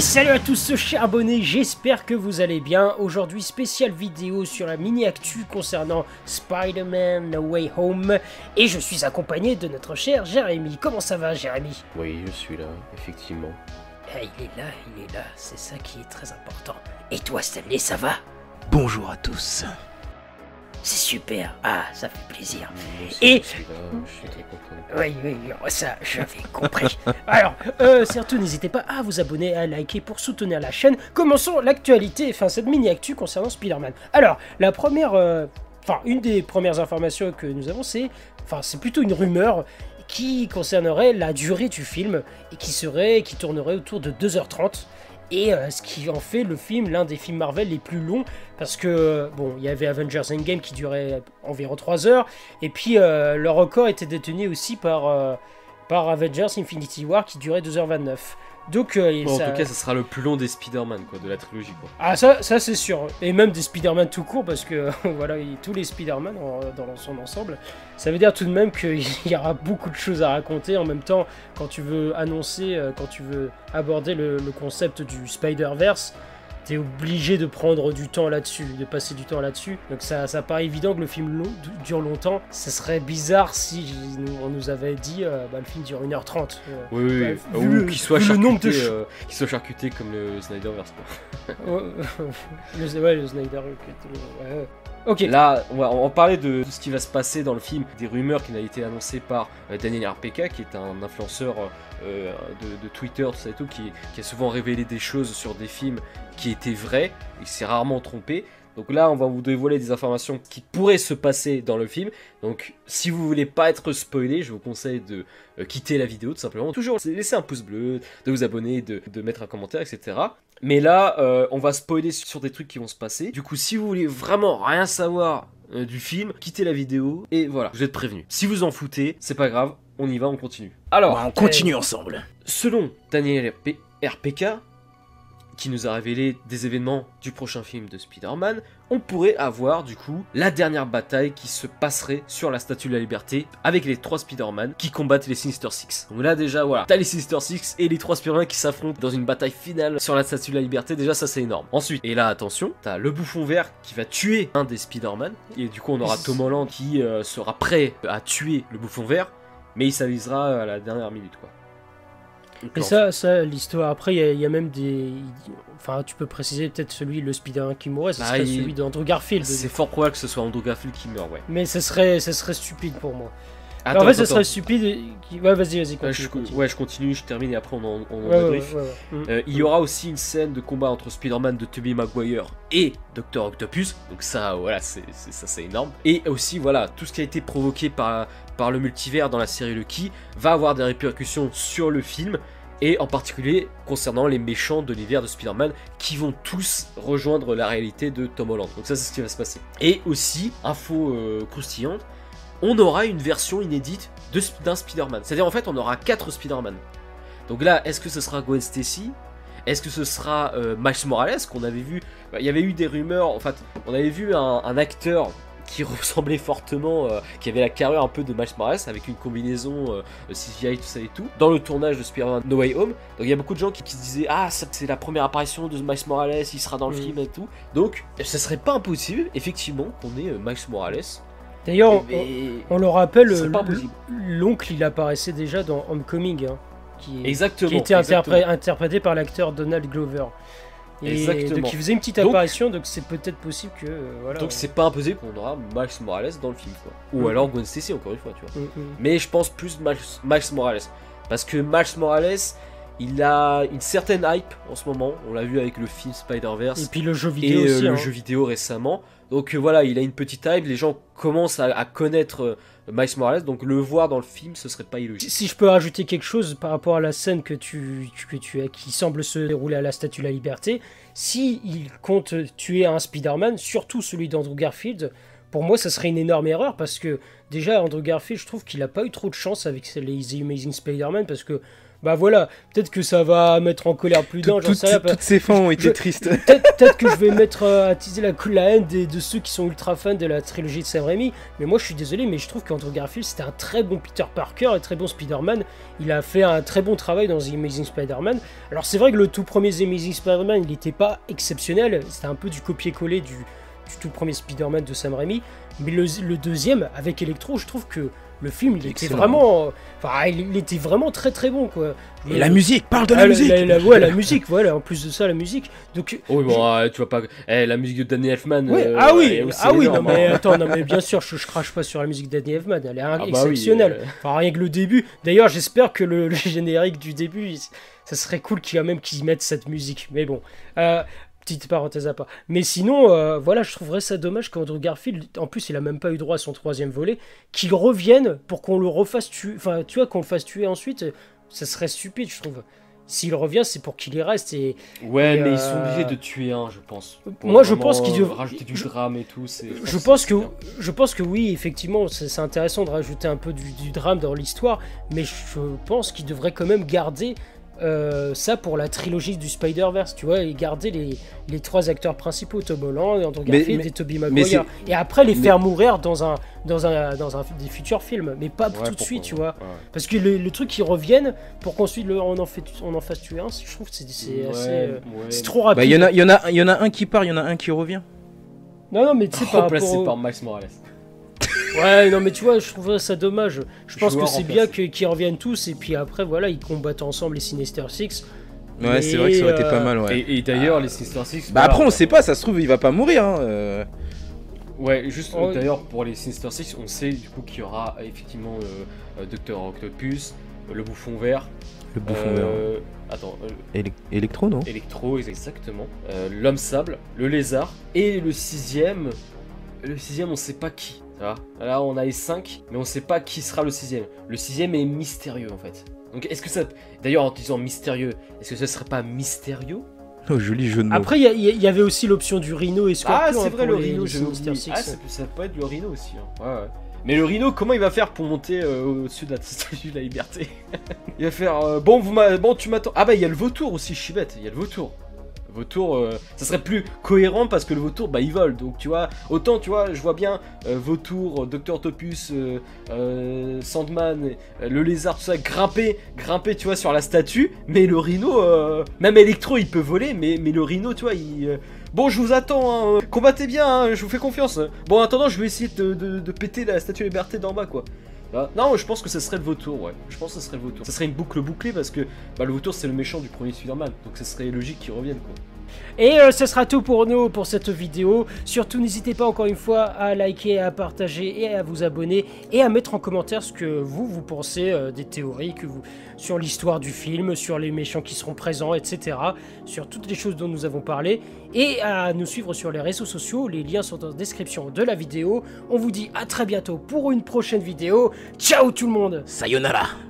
Et salut à tous ce chers abonnés, j'espère que vous allez bien. Aujourd'hui, spéciale vidéo sur la mini-actu concernant Spider-Man No Way Home. Et je suis accompagné de notre cher Jérémy. Comment ça va Jérémy? Oui, je suis là, effectivement. Ah, Il est là, il est là, c'est ça qui est très important. Et toi Stanley, ça va? Bonjour à tous. C'est super, ah, ça fait plaisir. Et-. Oui, oui, oui, ça, j'avais compris. Alors, euh, surtout, n'hésitez pas à vous abonner, à liker pour soutenir la chaîne. Commençons l'actualité, enfin, cette mini-actu concernant Spider-Man. Alors, la première, euh, enfin, une des premières informations que nous avons, c'est, enfin, c'est plutôt une rumeur qui concernerait la durée du film et qui serait, qui tournerait autour de 2h30. Et euh, ce qui en fait le film l'un des films Marvel les plus longs, parce que, bon, il y avait Avengers Endgame qui durait environ 3 heures, et puis euh, le record était détenu aussi par, euh, par Avengers Infinity War qui durait 2h29. Donc, euh, et Bon, ça- En tout cas, ça sera le plus long des Spider-Man, quoi, de la trilogie, quoi. ah ça, ça c'est sûr. Et même des Spider-Man tout court, parce que voilà, il- tous les Spider-Man dans son ensemble, ça veut dire tout de même qu'il y aura beaucoup de choses à raconter. En même temps, quand tu veux annoncer, euh, quand tu veux aborder le, le concept du Spider-Verse, t'es obligé de prendre du temps là-dessus, de passer du temps là-dessus. Donc ça, ça paraît évident que le film long- dure longtemps. Ce serait bizarre si nous- on nous avait dit euh, bah, le film dure 1h30. euh. Oui, oui, Bah, oui. vu Ou le- qu'il soit de charcuté, ch- euh, qu'il soit charcuté comme le Snyderverse. Ouais, le, ouais, le Snyder Cut, ouais, ouais. Ok. Là, on va, va parler de tout ce qui va se passer dans le film, des rumeurs qui ont été annoncées par euh, Daniel RPK, qui est un influenceur euh, de, de Twitter, tout ça et tout, qui, qui a souvent révélé des choses sur des films qui étaient vrais, il s'est rarement trompé. Donc là, on va vous dévoiler des informations qui pourraient se passer dans le film. Donc, si vous voulez pas être spoilé, je vous conseille de euh, quitter la vidéo tout simplement. Toujours laisser un pouce bleu, de vous abonner, de, de mettre un commentaire, etc. Mais là, euh, on va spoiler sur des trucs qui vont se passer. Du coup, si vous voulez vraiment rien savoir euh, du film, quittez la vidéo et voilà, vous êtes prévenus. Si vous en foutez, c'est pas grave, on y va, on continue. Alors, on continue ensemble. selon Daniel RP RPK, qui nous a révélé des événements du prochain film de Spider-Man, on pourrait avoir du coup la dernière bataille qui se passerait sur la Statue de la Liberté avec les trois Spider-Man qui combattent les Sinister Six. Donc là déjà voilà, t'as les Sinister Six et les trois Spider-Man qui s'affrontent dans une bataille finale sur la Statue de la Liberté, déjà ça c'est énorme. Ensuite, et là attention, t'as le bouffon vert qui va tuer un des Spider-Man, et du coup on aura Tom Holland qui euh, sera prêt à tuer le bouffon vert, mais il s'avisera à la dernière minute quoi. Et ça, ça l'histoire. Après, il y a- il y, a même des. Enfin, tu peux préciser peut-être celui, le Spider-Man qui mourrait, ce Ah, serait il- celui d'Andrew Garfield. C'est fort probable que ce soit Andrew Garfield qui meurt, ouais. Mais ce serait, ce serait stupide pour moi. Attends, en fait, ce serait stupide. Ouais, vas-y, vas-y, je, continue. ouais, je continue, je termine et après on en, on Ouais. Euh, il y aura aussi une scène de combat entre Spider-Man de Tobey Maguire et Dr. Octopus. Donc ça, voilà, c'est c'est- ça c'est énorme. Et aussi, voilà, tout ce qui a été provoqué par, par le multivers dans la série Lucky va avoir des répercussions sur le film. Et en particulier concernant les méchants de l'univers de Spider-Man qui vont tous rejoindre la réalité de Tom Holland. Donc ça c'est ce qui va se passer. Et aussi, info euh, croustillante, on aura une version inédite d'un Spider-Man. C'est-à-dire en fait on aura 4 Spider-Man. Donc là, est-ce que ce sera Gwen Stacy? Est-ce que ce sera euh, Miles Morales qu'on avait vu? Bah, Il y avait eu des rumeurs, en fait, on avait vu un, un acteur qui ressemblait fortement, euh, qui avait la carrure un peu de Miles Morales avec une combinaison euh, CGI, tout ça et tout, dans le tournage de Spider-Man No Way Home. Donc il y a beaucoup de gens qui, qui se disaient Ah, c'est la première apparition de Miles Morales, il sera dans le Mhm. film et tout. Donc, ce serait pas impossible, effectivement, qu'on ait euh, Miles Morales. D'ailleurs, on, Mais- on le rappelle, l'oncle, il apparaissait déjà dans Homecoming. hein, qui, Exactement. qui était interpré- interprété par l'acteur Donald Glover. Et Exactement. donc il faisait une petite apparition, donc c'est peut-être possible que euh, voilà. Donc c'est pas impossible qu'on aura Miles Morales dans le film, quoi. Ou Mhm. alors Gwen Stacy, encore une fois, tu vois. Mm, mm. Mais je pense plus Miles Morales. Parce que Miles Morales, il a une certaine hype en ce moment. On l'a vu avec le film Et Spider-Verse puis le jeu et, vidéo euh, aussi. le hein. jeu vidéo récemment. Donc euh, voilà, il a une petite hype. Les gens commencent à, à connaître euh, Miles Morales. Donc le voir dans le film, ce serait pas illogique. Si je peux rajouter quelque chose par rapport à la scène que tu, tu- que tu as, qui semble se dérouler à la Statue de la Liberté, si il compte tuer un Spider-Man, surtout celui d'Andrew Garfield, pour moi, ça serait une énorme erreur parce que déjà Andrew Garfield, je trouve qu'il a pas eu trop de chance avec les The Amazing Spider-Man parce que bah voilà, peut-être que ça va mettre en colère plus d'un, j'en toutes- sais rien. toutes ces fins ont été tristes. Peut-être que je vais mettre euh, attiser la, la haine de ceux qui sont ultra fans de la trilogie de Sam Raimi, mais moi je suis désolé, mais je trouve qu'Andrew Garfield c'était un très bon Peter Parker et très bon Spider-Man. Il a fait un très bon travail dans The Amazing Spider-Man. Alors c'est vrai que le tout premier The Amazing Spider-Man il n'était pas exceptionnel, c'était un peu du copier-coller du, du tout premier Spider-Man de Sam Raimi, mais le, le deuxième avec Electro, je trouve que le film il était vraiment, enfin il, il était vraiment très très bon quoi. Et la musique, parle de la Ah, musique la- la- ouais, la musique, voilà, en plus de ça, la musique. Donc, Oh oui, bon, euh, tu vois pas. Eh, la musique de Danny Elfman. Ouais, euh, ah oui, ah oui, non mais hein. attends, non mais bien sûr, je, je crache pas sur la musique d'Annie Elfman, elle est bah oui, exceptionnelle. euh. Enfin, rien que le début. D'ailleurs, j'espère que le, le générique du début, il- ça serait cool qu'il y a même qu'ils mettent cette musique. Mais bon, euh, petite parenthèse à part. Mais sinon, euh, voilà, je trouverais ça dommage qu'Andrew Garfield, en plus, il a même pas eu droit à son troisième volet, qu'il revienne pour qu'on le refasse tuer, enfin, tu vois, qu'on le fasse tuer ensuite, ça serait stupide, je trouve. S'il revient, c'est pour qu'il y reste et Ouais, Et, mais euh, ils sont obligés de tuer un, je pense. Pour Moi, je pense qu'ils euh, devraient- Rajouter du je- drame et tout. Je pense que c'est bien. je pense que oui, effectivement, c'est intéressant de rajouter un peu du, du drame dans l'histoire, mais je pense qu'il devrait quand même garder euh, ça pour la trilogie du Spider-Verse, tu vois, et garder les, les trois acteurs principaux, Tom Holland, Andrew Garfield mais- et Tobey Maguire, et après les mais- faire mourir dans un dans un dans un des futurs films, mais pas Ouais, tout de suite, tu vois, Ouais. parce que le, le truc qu'ils reviennent pour qu'ensuite on en fait on en fasse tuer un, je trouve que c'est c'est Ouais, assez euh, ouais. c'est trop rapide. Bah, il y, en a- il y, en a- il y en a un qui part, il y en a un qui revient. Non non, mais tu sais par rapport Remplacé au- par Max Morales. Ouais, non, mais tu vois, je trouve ça dommage. Je pense Joueur que c'est bien qu'ils reviennent tous et puis après, voilà, ils combattent ensemble les Sinister Six. Ouais, c'est vrai que ça aurait été pas mal, ouais. Et, et d'ailleurs, les Sinister Six. Bah voilà, après, on sait pas, ça se trouve, il va pas mourir. Hein. euh. Ouais, juste Oh, d'ailleurs pour les Sinister Six, on sait du coup qu'il y aura euh, effectivement euh, euh, Docteur Octopus, le bouffon vert. Le bouffon vert. Attends, euh, Élec- Électro, non? Electro, exactement. euh, L'homme sable, le lézard. Et le sixième. Le sixième, on sait pas qui. Là, on a les cinq, mais on sait pas qui sera le sixième. Le sixième est mystérieux en fait. Donc, est-ce que ça. D'ailleurs, en disant mystérieux, est-ce que ce serait pas mystérieux? Oh, joli jeu de mots. Après, il y avait aussi l'option du Rhino et Scorpion. Ah, c'est hein, vrai, le rhino, Sinister oublié. Six. Ah, ça, peut- ça peut être le rhino aussi. hein. Ouais, ouais. Mais le rhino, comment il va faire pour monter euh, au-dessus de la statue de la liberté? Il va faire euh, bon, vous bon, tu m'attends. Ah bah il y a le vautour aussi, je suis bête. Il y a le vautour. Vautour, euh, ça serait plus cohérent parce que le vautour, bah il vole. Donc tu vois, autant tu vois, je vois bien euh, vautour, Docteur euh, euh, Sandman, euh, le lézard, tout ça grimper, grimper, tu vois, sur la statue. Mais le rhino, même Electro, il peut voler, mais le rhino, tu vois, il Bon, je vous attends, hein. combattez bien, hein, je vous fais confiance. Bon, en attendant, je vais essayer de péter la statue de liberté d'en bas, quoi. Non, je pense que ça serait le vautour, ouais. Je pense que ça serait le vautour. Ça serait une boucle bouclée parce que bah, le vautour, c'est le méchant du premier Spider-Man. Donc ça serait logique qu'il revienne, quoi. Et euh, ce sera tout pour nous pour cette vidéo. Surtout, n'hésitez pas encore une fois à liker, à partager et à vous abonner et à mettre en commentaire ce que vous, vous pensez euh, des théories sur l'histoire du film, sur les méchants qui seront présents, etc. Sur toutes les choses dont nous avons parlé. Et à nous suivre sur les réseaux sociaux. Les liens sont en description de la vidéo. On vous dit à très bientôt pour une prochaine vidéo. Ciao tout le monde Sayonara